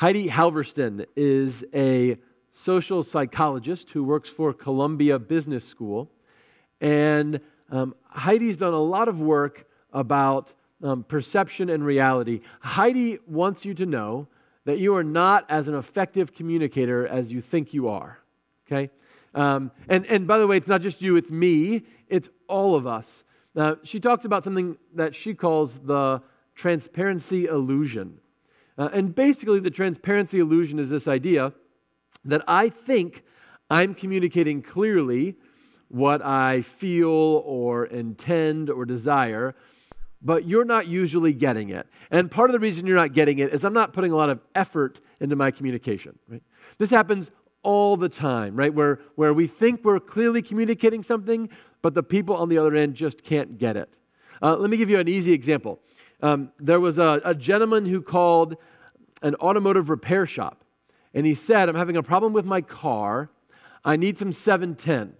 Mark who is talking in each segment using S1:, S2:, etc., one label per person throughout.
S1: Heidi Halvorson is a social psychologist who works for Columbia Business School. And um, Heidi's done a lot of work about um, perception and reality. Heidi wants you to know that you are not as an effective communicator as you think you are. Okay? Um, and, and by the way, it's not just you, it's me, it's all of us. Now, she talks about something that she calls the transparency illusion. Uh, and basically, the transparency illusion is this idea that I think I'm communicating clearly what I feel or intend or desire, but you're not usually getting it. And part of the reason you're not getting it is I'm not putting a lot of effort into my communication. Right? This happens all the time, right? Where, where we think we're clearly communicating something, but the people on the other end just can't get it. Uh, let me give you an easy example. Um, there was a, a gentleman who called an automotive repair shop, and he said, I'm having a problem with my car. I need some 710.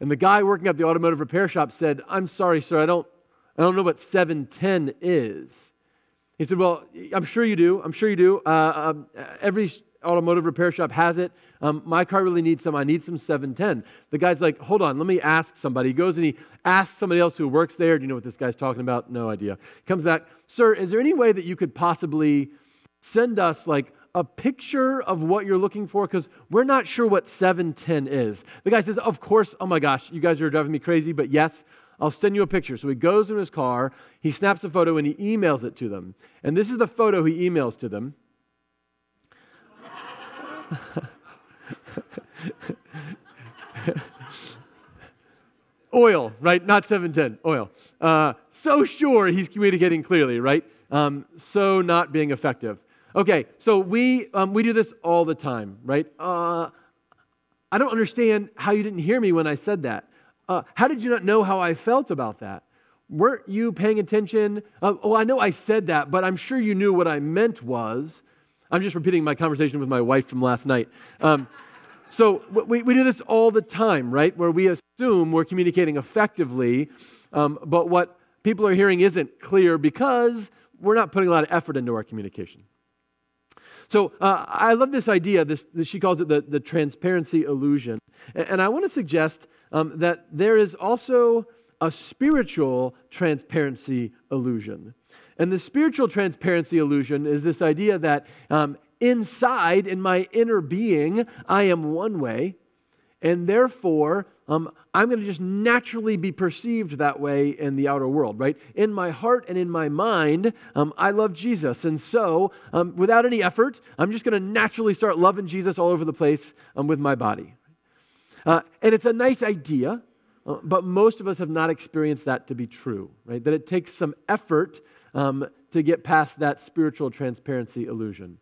S1: And the guy working at the automotive repair shop said, I'm sorry, sir, I don't, I don't know what 710 is. He said, Well, I'm sure you do. I'm sure you do. Uh, um, every automotive repair shop has it. Um, my car really needs some. I need some 710. The guy's like, Hold on, let me ask somebody. He goes and he asks somebody else who works there. Do you know what this guy's talking about? No idea. Comes back, Sir, is there any way that you could possibly send us like a picture of what you're looking for because we're not sure what 710 is. The guy says, Of course, oh my gosh, you guys are driving me crazy, but yes, I'll send you a picture. So he goes in his car, he snaps a photo, and he emails it to them. And this is the photo he emails to them. oil, right? Not 710, oil. Uh, so sure he's communicating clearly, right? Um, so not being effective. Okay, so we, um, we do this all the time, right? Uh, I don't understand how you didn't hear me when I said that. Uh, how did you not know how I felt about that? Weren't you paying attention? Uh, oh, I know I said that, but I'm sure you knew what I meant was. I'm just repeating my conversation with my wife from last night. Um, so we, we do this all the time, right? Where we assume we're communicating effectively, um, but what people are hearing isn't clear because we're not putting a lot of effort into our communication. So uh, I love this idea. This, this, she calls it the, the transparency illusion. And, and I want to suggest um, that there is also a spiritual transparency illusion. And the spiritual transparency illusion is this idea that um, inside, in my inner being, I am one way, and therefore um, I'm going to just naturally be perceived that way in the outer world, right? In my heart and in my mind, um, I love Jesus. And so, um, without any effort, I'm just going to naturally start loving Jesus all over the place um, with my body. Uh, and it's a nice idea, uh, but most of us have not experienced that to be true, right? That it takes some effort um, to get past that spiritual transparency illusion.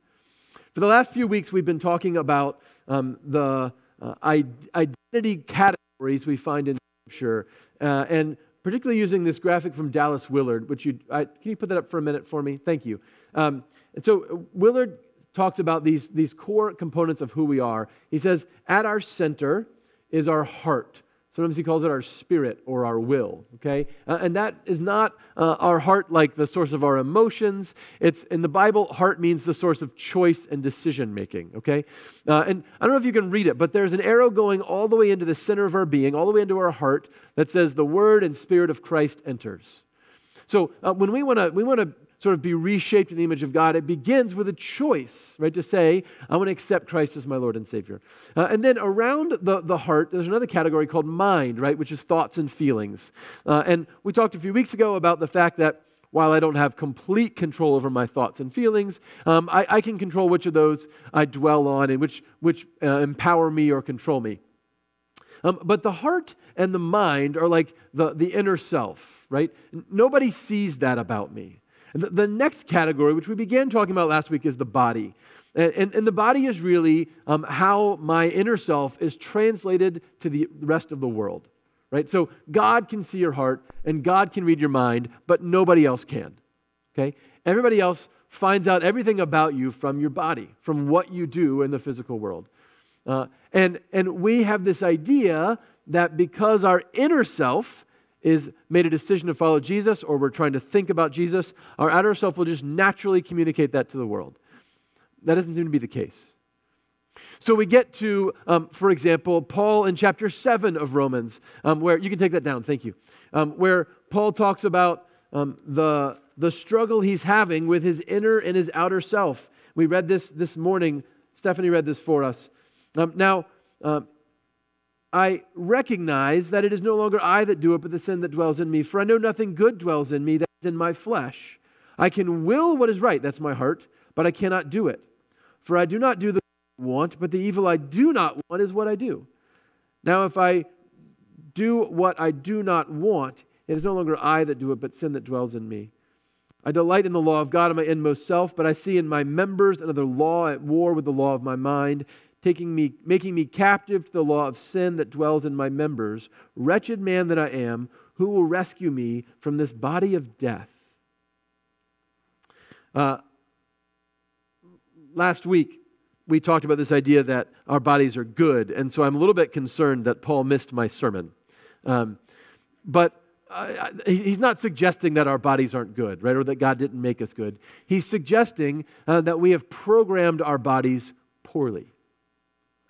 S1: For the last few weeks, we've been talking about um, the uh, identity categories we find in Scripture, uh, and particularly using this graphic from Dallas Willard, which you I, can you put that up for a minute for me? Thank you. Um, and so uh, Willard talks about these, these core components of who we are. He says, at our center is our heart. Sometimes he calls it our spirit or our will, okay? Uh, and that is not uh, our heart like the source of our emotions. It's in the Bible, heart means the source of choice and decision making, okay? Uh, and I don't know if you can read it, but there's an arrow going all the way into the center of our being, all the way into our heart, that says the word and spirit of Christ enters. So uh, when we want to we want to sort of be reshaped in the image of God, it begins with a choice, right? To say, I want to accept Christ as my Lord and Savior. Uh, and then around the, the heart, there's another category called mind, right? Which is thoughts and feelings. Uh, and we talked a few weeks ago about the fact that while I don't have complete control over my thoughts and feelings, um, I, I, can control which of those I dwell on and which, which uh, empower me or control me. Um, but the heart and the mind are like the, the inner self, right? Nobody sees that about me. The, next category, which we began talking about last week, is the body. And, and, and the body is really um, how my inner self is translated to the rest of the world. Right? So God can see your heart and God can read your mind, but nobody else can. Okay? Everybody else finds out everything about you from your body, from what you do in the physical world. Uh, and, and we have this idea that because our inner self is made a decision to follow Jesus or we're trying to think about Jesus, our outer self will just naturally communicate that to the world. That doesn't seem to be the case. So we get to, um, for example, Paul in chapter 7 of Romans, um, where you can take that down, thank you, um, where Paul talks about um, the, the struggle he's having with his inner and his outer self. We read this this morning. Stephanie read this for us. Um, now, uh, I recognize that it is no longer I that do it, but the sin that dwells in me. For I know nothing good dwells in me that is in my flesh. I can will what is right, that's my heart, but I cannot do it. For I do not do the I want, but the evil I do not want is what I do. Now, if I do what I do not want, it is no longer I that do it, but sin that dwells in me. I delight in the law of God in my inmost self, but I see in my members another law at war with the law of my mind, taking me, making me captive to the law of sin that dwells in my members. Wretched man that I am, who will rescue me from this body of death? Uh, last week, we talked about this idea that our bodies are good, and so I'm a little bit concerned that Paul missed my sermon. Um, but uh, he's not suggesting that our bodies aren't good, right, or that God didn't make us good. He's suggesting uh, that we have programmed our bodies poorly.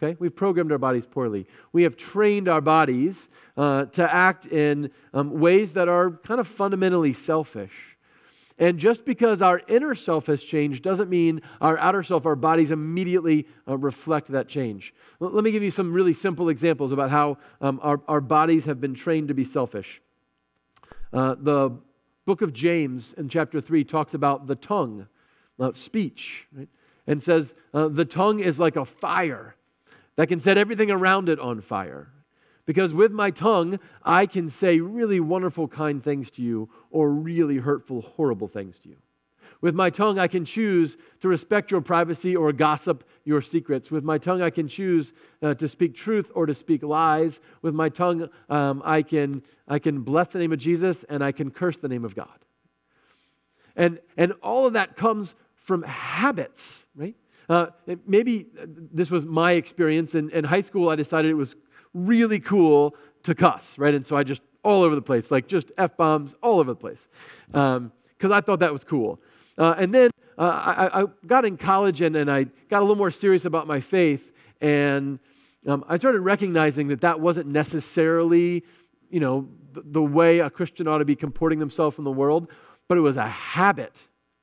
S1: Okay? We've programmed our bodies poorly. We have trained our bodies uh, to act in um, ways that are kind of fundamentally selfish. And just because our inner self has changed doesn't mean our outer self, our bodies immediately uh, reflect that change. Let me give you some really simple examples about how um, our, our bodies have been trained to be selfish. Uh, the book of James in chapter 3 talks about the tongue, uh, speech, right? and says uh, the tongue is like a fire that can set everything around it on fire. Because with my tongue, I can say really wonderful, kind things to you or really hurtful, horrible things to you. With my tongue, I can choose to respect your privacy or gossip your secrets. With my tongue, I can choose uh, to speak truth or to speak lies. With my tongue, um, I, can, I can bless the name of Jesus and I can curse the name of God. And, and all of that comes from habits, right? Uh, maybe this was my experience. In, in high school, I decided it was really cool to cuss, right? And so I just all over the place, like just F bombs all over the place, because um, I thought that was cool. Uh, and then uh, I, I, got in college and, and I got a little more serious about my faith, and um, I started recognizing that that wasn't necessarily, you know, the, the way a Christian ought to be comporting themselves in the world, but it was a habit,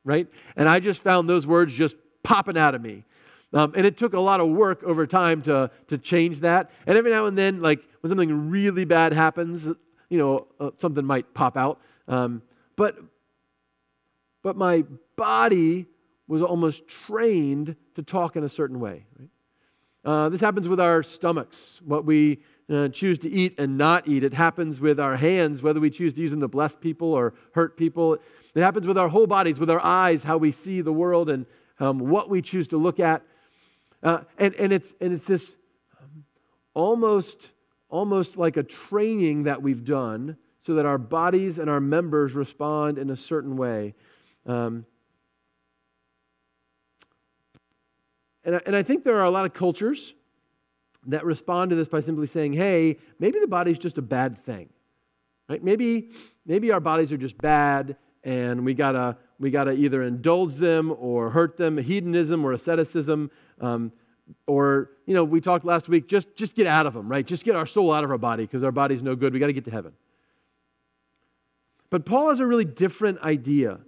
S1: right? And I just found those words just popping out of me. Um, and it took a lot of work over time to, to change that. And every now and then, like when something really bad happens, you know, uh, something might pop out. Um, but, but my body was almost trained to talk in a certain way. Right? Uh, this happens with our stomachs, what we uh, choose to eat and not eat. It happens with our hands, whether we choose to use them to bless people or hurt people. It happens with our whole bodies, with our eyes, how we see the world and um, what we choose to look at. Uh, and, and, it's, and it's this um, almost, almost like a training that we've done so that our bodies and our members respond in a certain way. Um, and, I, and I think there are a lot of cultures that respond to this by simply saying, hey, maybe the body's just a bad thing. Right? Maybe, maybe our bodies are just bad and we gotta, we gotta either indulge them or hurt them, hedonism or asceticism. Um, or, you know, we talked last week, just, just get out of them, right? Just get our soul out of our body because our body's no good. We got to get to heaven. But Paul has a really different idea.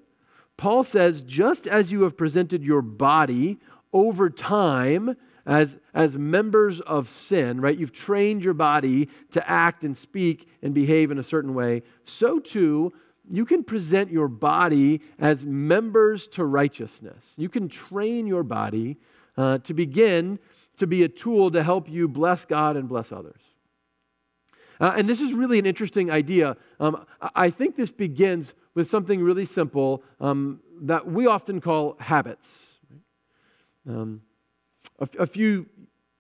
S1: Paul says, just as you have presented your body over time as, as members of sin, right? You've trained your body to act and speak and behave in a certain way, so too you can present your body as members to righteousness. You can train your body uh, to begin to be a tool to help you bless God and bless others. Uh, and this is really an interesting idea. Um, I think this begins with something really simple um, that we often call habits. Um, a, few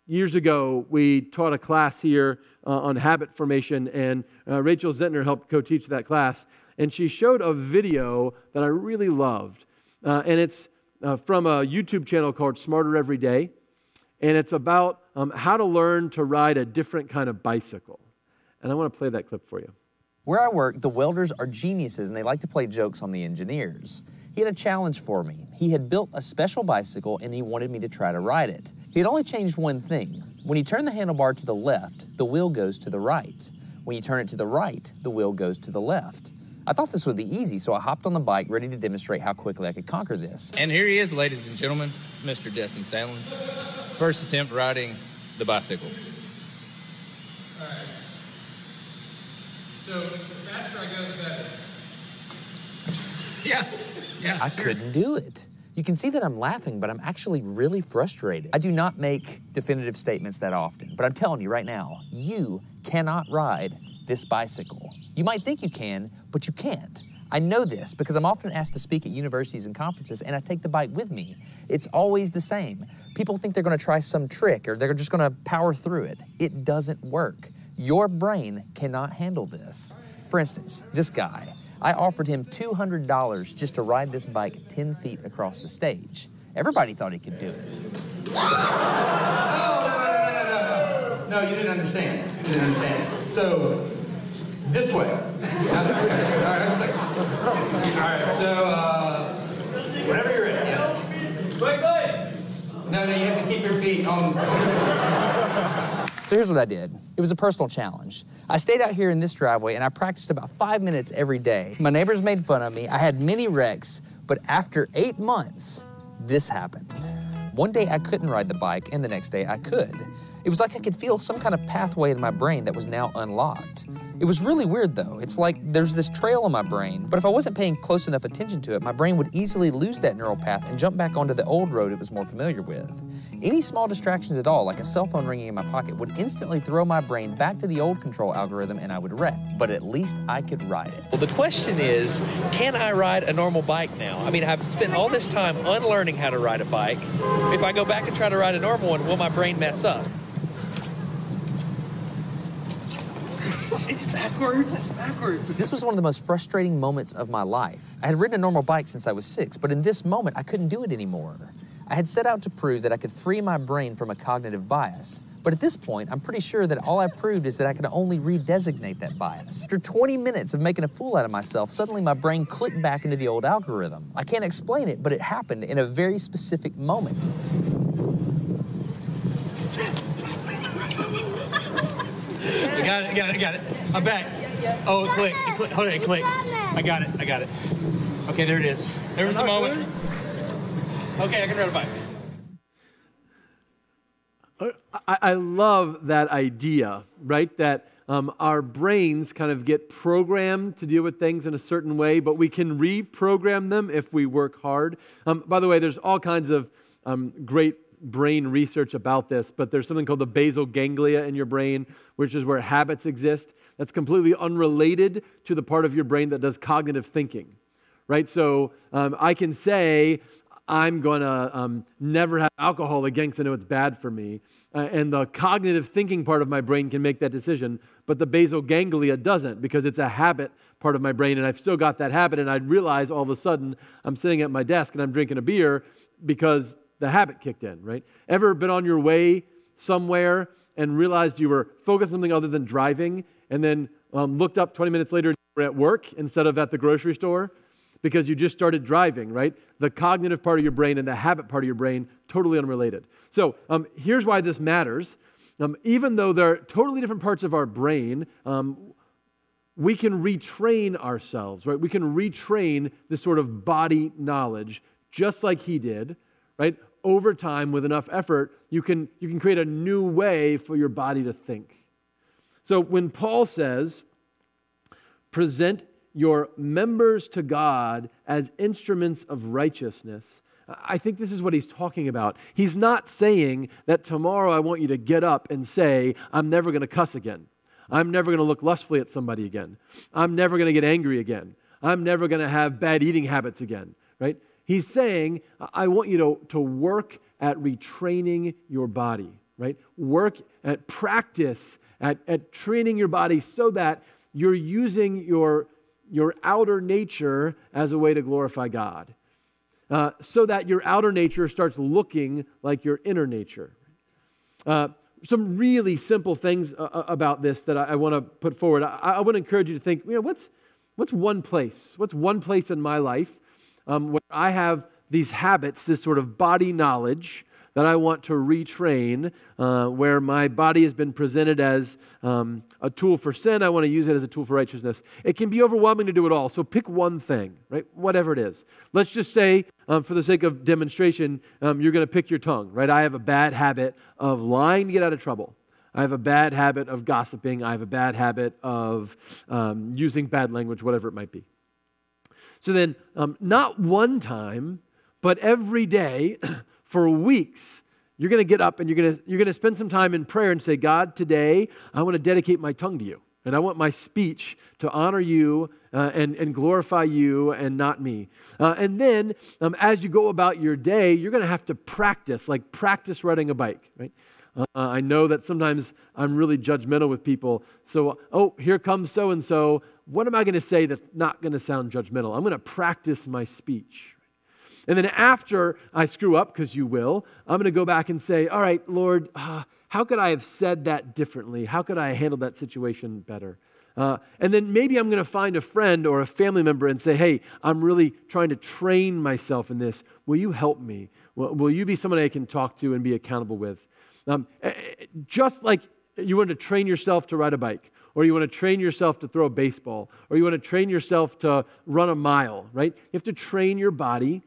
S1: years ago, we taught a class here uh, on habit formation, and uh, Rachel Zentner helped co teach that class. And she showed a video that I really loved. Uh, and it's uh, from a YouTube channel called Smarter Every Day, and it's about um, how to learn to ride a different kind of bicycle. And I want to play that clip for you.
S2: Where I work, the welders are geniuses and they like to play jokes on the engineers. He had a challenge for me. He had built a special bicycle and he wanted me to try to ride it. He had only changed one thing. When you turn the handlebar to the left, the wheel goes to the right. When you turn it to the right, the wheel goes to the left. I thought this would be easy, so I hopped on the bike ready to demonstrate how quickly I could conquer this.
S3: And here he is, ladies and gentlemen, Mr. Destin Sandlin. First attempt riding the bicycle.
S4: All right. So the faster I go, the better.
S3: Yeah, yeah.
S2: I
S3: sure.
S2: couldn't do it. You can see that I'm laughing, but I'm actually really frustrated. I do not make definitive statements that often, but I'm telling you right now, you cannot ride this bicycle. You might think you can, but you can't. I know this because I'm often asked to speak at universities and conferences, and I take the bike with me. It's always the same. People think they're gonna try some trick or they're just gonna power through it. It doesn't work. Your brain cannot handle this. For instance, this guy, I offered him $200 just to ride this bike 10 feet across the stage. Everybody thought he could do it.
S4: No, you didn't understand. You didn't understand. So, this way. okay. All right, just a second. All right, so, uh, whenever you're ready. Yeah. Quickly! No, no, you have to keep your feet on.
S2: So here's what I did. It was a personal challenge. I stayed out here in this driveway and I practiced about five minutes every day. My neighbors made fun of me. I had many wrecks, but after eight months, this happened. One day I couldn't ride the bike, and the next day I could. It was like I could feel some kind of pathway in my brain that was now unlocked. It was really weird though. It's like there's this trail in my brain, but if I wasn't paying close enough attention to it, my brain would easily lose that neural path and jump back onto the old road it was more familiar with. Any small distractions at all, like a cell phone ringing in my pocket, would instantly throw my brain back to the old control algorithm and I would wreck. But at least I could ride it.
S5: Well, the question is, can I ride a normal bike now? I mean, I've spent all this time unlearning how to ride a bike. If I go back and try to ride a normal one, will my brain mess up? It's backwards. It's backwards.
S2: This was one of the most frustrating moments of my life. I had ridden a normal bike since I was six, but in this moment, I couldn't do it anymore. I had set out to prove that I could free my brain from a cognitive bias. But at this point, I'm pretty sure that all I proved is that I could only redesignate that bias. After 20 minutes of making a fool out of myself, suddenly my brain clicked back into the old algorithm. I can't explain it, but it happened in a very specific moment.
S5: Got it. I got it. I got it. I'm back. Oh, it clicked. It clicked. Hold on. It clicked. I got it. I got it. Okay, there it is. There was the moment. Okay, I can ride a bike.
S1: I, I love that idea, right? That um, our brains kind of get programmed to deal with things in a certain way, but we can reprogram them if we work hard. Um, by the way, there's all kinds of um, great brain research about this, but there's something called the basal ganglia in your brain, which is where habits exist. That's completely unrelated to the part of your brain that does cognitive thinking, right? So um, I can say, I'm going to um, never have alcohol again because I know it's bad for me. Uh, and the cognitive thinking part of my brain can make that decision, but the basal ganglia doesn't because it's a habit part of my brain. And I've still got that habit. And I realize all of a sudden I'm sitting at my desk and I'm drinking a beer because the habit kicked in, right? Ever been on your way somewhere and realized you were focused on something other than driving and then um, looked up 20 minutes later were at work instead of at the grocery store? because you just started driving, right? The cognitive part of your brain and the habit part of your brain, totally unrelated. So um, here's why this matters. Um, even though they're totally different parts of our brain, um, we can retrain ourselves, right? We can retrain this sort of body knowledge just like he did, right? Over time, with enough effort, you can, you can create a new way for your body to think. So when Paul says, present your members to God as instruments of righteousness. I think this is what he's talking about. He's not saying that tomorrow I want you to get up and say, I'm never going to cuss again. I'm never going to look lustfully at somebody again. I'm never going to get angry again. I'm never going to have bad eating habits again, right? He's saying, I want you to, to work at retraining your body, right? Work at practice, at, at training your body so that you're using your your outer nature as a way to glorify God, uh, so that your outer nature starts looking like your inner nature. Uh, some really simple things uh, uh about this that I, I want to put forward. I, I want to encourage you to think, you know, what's, what's one place? What's one place in my life um, where I have these habits, this sort of body knowledge that I want to retrain, uh, where my body has been presented as um, a tool for sin. I want to use it as a tool for righteousness. It can be overwhelming to do it all. So pick one thing, right? Whatever it is. Let's just say, um, for the sake of demonstration, um, you're going to pick your tongue, right? I have a bad habit of lying to get out of trouble. I have a bad habit of gossiping. I have a bad habit of um, using bad language, whatever it might be. So then, um, not one time, but every day, for weeks, you're going to get up and you're going to, you're going to spend some time in prayer and say, God, today I want to dedicate my tongue to you. And I want my speech to honor you uh, and, and glorify you and not me. Uh, and then um, as you go about your day, you're going to have to practice, like practice riding a bike, right? Uh, I know that sometimes I'm really judgmental with people. So, oh, here comes so and so. What am I going to say that's not going to sound judgmental? I'm going to practice my speech. And then after I screw up, because you will, I'm going to go back and say, All right, Lord, uh, how could I have said that differently? How could I have handled that situation better? Uh, and then maybe I'm going to find a friend or a family member and say, Hey, I'm really trying to train myself in this. Will you help me? Will, will you be someone I can talk to and be accountable with? Um, eh, eh, just like you want to train yourself to ride a bike, or you want to train yourself to throw a baseball, or you want to train yourself to run a mile, right? You have to train your body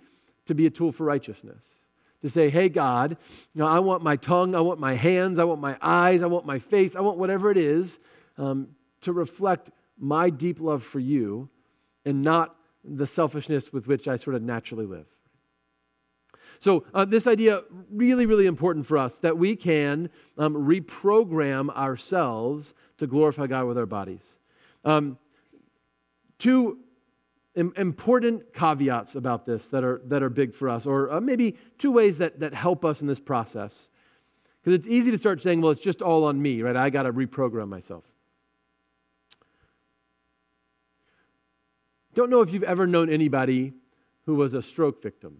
S1: to be a tool for righteousness. To say, hey, God, you know, I want my tongue, I want my hands, I want my eyes, I want my face, I want whatever it is um, to reflect my deep love for you and not the selfishness with which I sort of naturally live. So, uh, this idea really, really important for us that we can um, reprogram ourselves to glorify God with our bodies. Um, two important caveats about this that are, that are big for us, or uh, maybe two ways that, that help us in this process. Because it's easy to start saying, well, it's just all on me, right? I got to reprogram myself. Don't know if you've ever known anybody who was a stroke victim.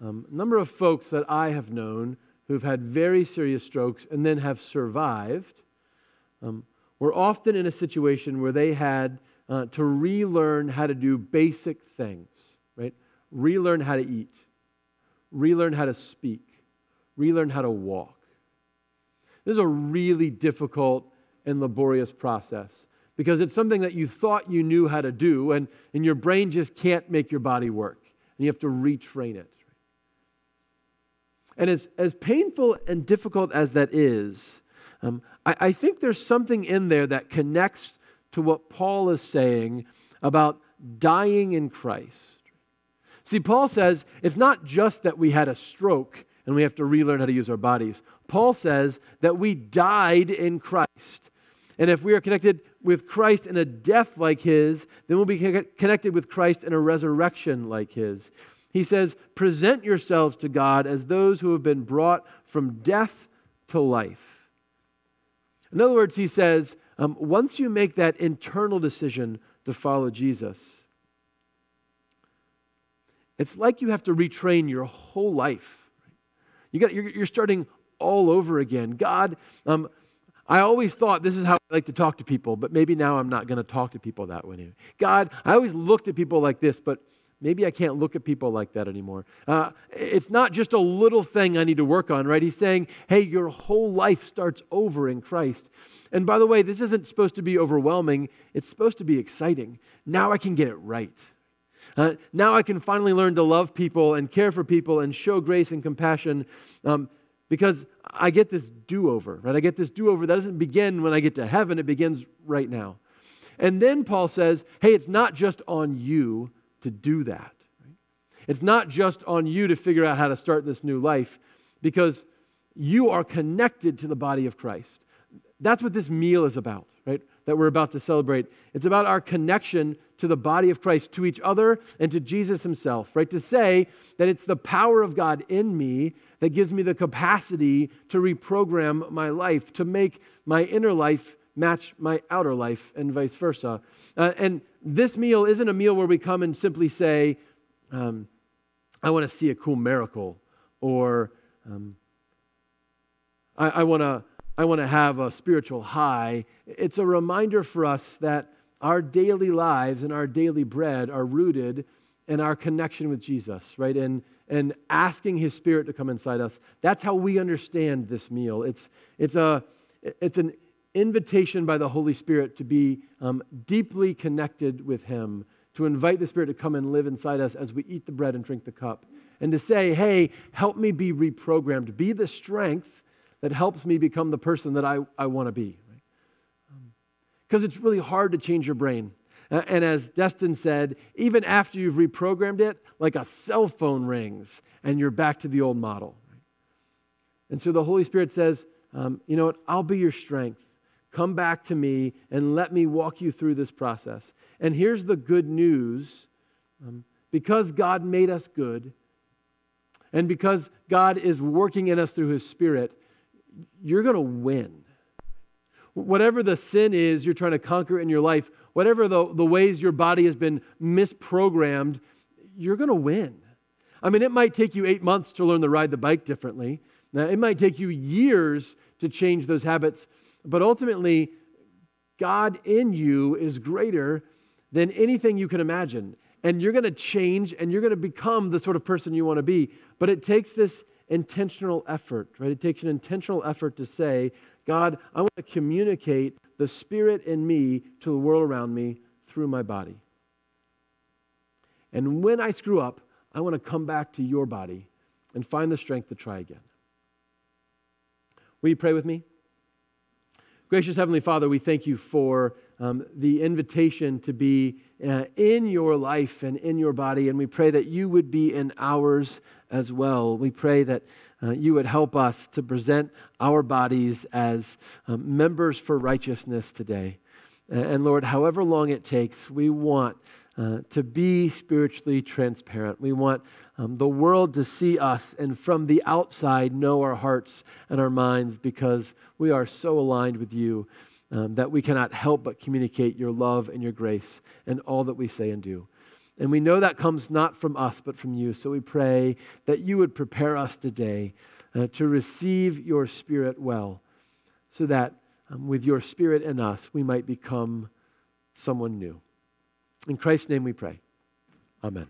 S1: Um, a number of folks that I have known who've had very serious strokes and then have survived um, were often in a situation where they had uh, to relearn how to do basic things, right? Relearn how to eat, relearn how to speak, relearn how to walk. This is a really difficult and laborious process because it's something that you thought you knew how to do, and, and your brain just can't make your body work, and you have to retrain it. And as, as painful and difficult as that is, um, I, I think there's something in there that connects to what Paul is saying about dying in Christ. See, Paul says it's not just that we had a stroke and we have to relearn how to use our bodies. Paul says that we died in Christ. And if we are connected with Christ in a death like his, then we'll be connected with Christ in a resurrection like his. He says, present yourselves to God as those who have been brought from death to life. In other words, he says, um, once you make that internal decision to follow Jesus, it's like you have to retrain your whole life. You got, you're, you're starting all over again. God, um, I always thought this is how I like to talk to people, but maybe now I'm not going to talk to people that way. God, I always looked at people like this, but maybe I can't look at people like that anymore. Uh, it's not just a little thing I need to work on, right? He's saying, hey, your whole life starts over in Christ. And by the way, this isn't supposed to be overwhelming, it's supposed to be exciting. Now I can get it right. Uh, now I can finally learn to love people and care for people and show grace and compassion um, because I get this do over, right? I get this do over that doesn't begin when I get to heaven, it begins right now. And then Paul says, hey, it's not just on you to do that. It's not just on you to figure out how to start this new life because you are connected to the body of Christ. That's what this meal is about, right? That we're about to celebrate. It's about our connection to the body of Christ, to each other, and to Jesus himself, right? To say that it's the power of God in me that gives me the capacity to reprogram my life, to make my inner life match my outer life, and vice versa. Uh, and this meal isn't a meal where we come and simply say, um, I want to see a cool miracle, or um, I, I want to I want to have a spiritual high. It's a reminder for us that our daily lives and our daily bread are rooted in our connection with Jesus, right? And, and asking His Spirit to come inside us. That's how we understand this meal. It's, it's, a, it's an invitation by the Holy Spirit to be um, deeply connected with Him, to invite the Spirit to come and live inside us as we eat the bread and drink the cup, and to say, hey, help me be reprogrammed, be the strength that helps me become the person that I, I want to be. Because um, it's really hard to change your brain. And as Destin said, even after you've reprogrammed it, like a cell phone rings and you're back to the old model. And so the Holy Spirit says, um, you know what? I'll be your strength. Come back to me and let me walk you through this process. And here's the good news um, because God made us good, and because God is working in us through His Spirit, you're going to win. Whatever the sin is you're trying to conquer in your life, whatever the, the ways your body has been misprogrammed, you're going to win. I mean, it might take you eight months to learn to ride the bike differently. Now, it might take you years to change those habits, but ultimately, God in you is greater than anything you can imagine. And you're going to change and you're going to become the sort of person you want to be. But it takes this intentional effort, right? It takes an intentional effort to say, God, I want to communicate the Spirit in me to the world around me through my body. And when I screw up, I want to come back to your body and find the strength to try again. Will you pray with me? Gracious Heavenly Father, we thank you for um, the invitation to be uh, in your life and in your body, and we pray that you would be in ours as well. We pray that uh, you would help us to present our bodies as um, members for righteousness today. And, and, Lord, however long it takes, we want uh, to be spiritually transparent. We want um, the world to see us and from the outside know our hearts and our minds because we are so aligned with you um, that we cannot help but communicate your love and your grace in all that we say and do. And we know that comes not from us, but from you. So we pray that you would prepare us today uh, to receive your Spirit well, so that um, with your Spirit in us, we might become someone new. In Christ's name we pray. Amen.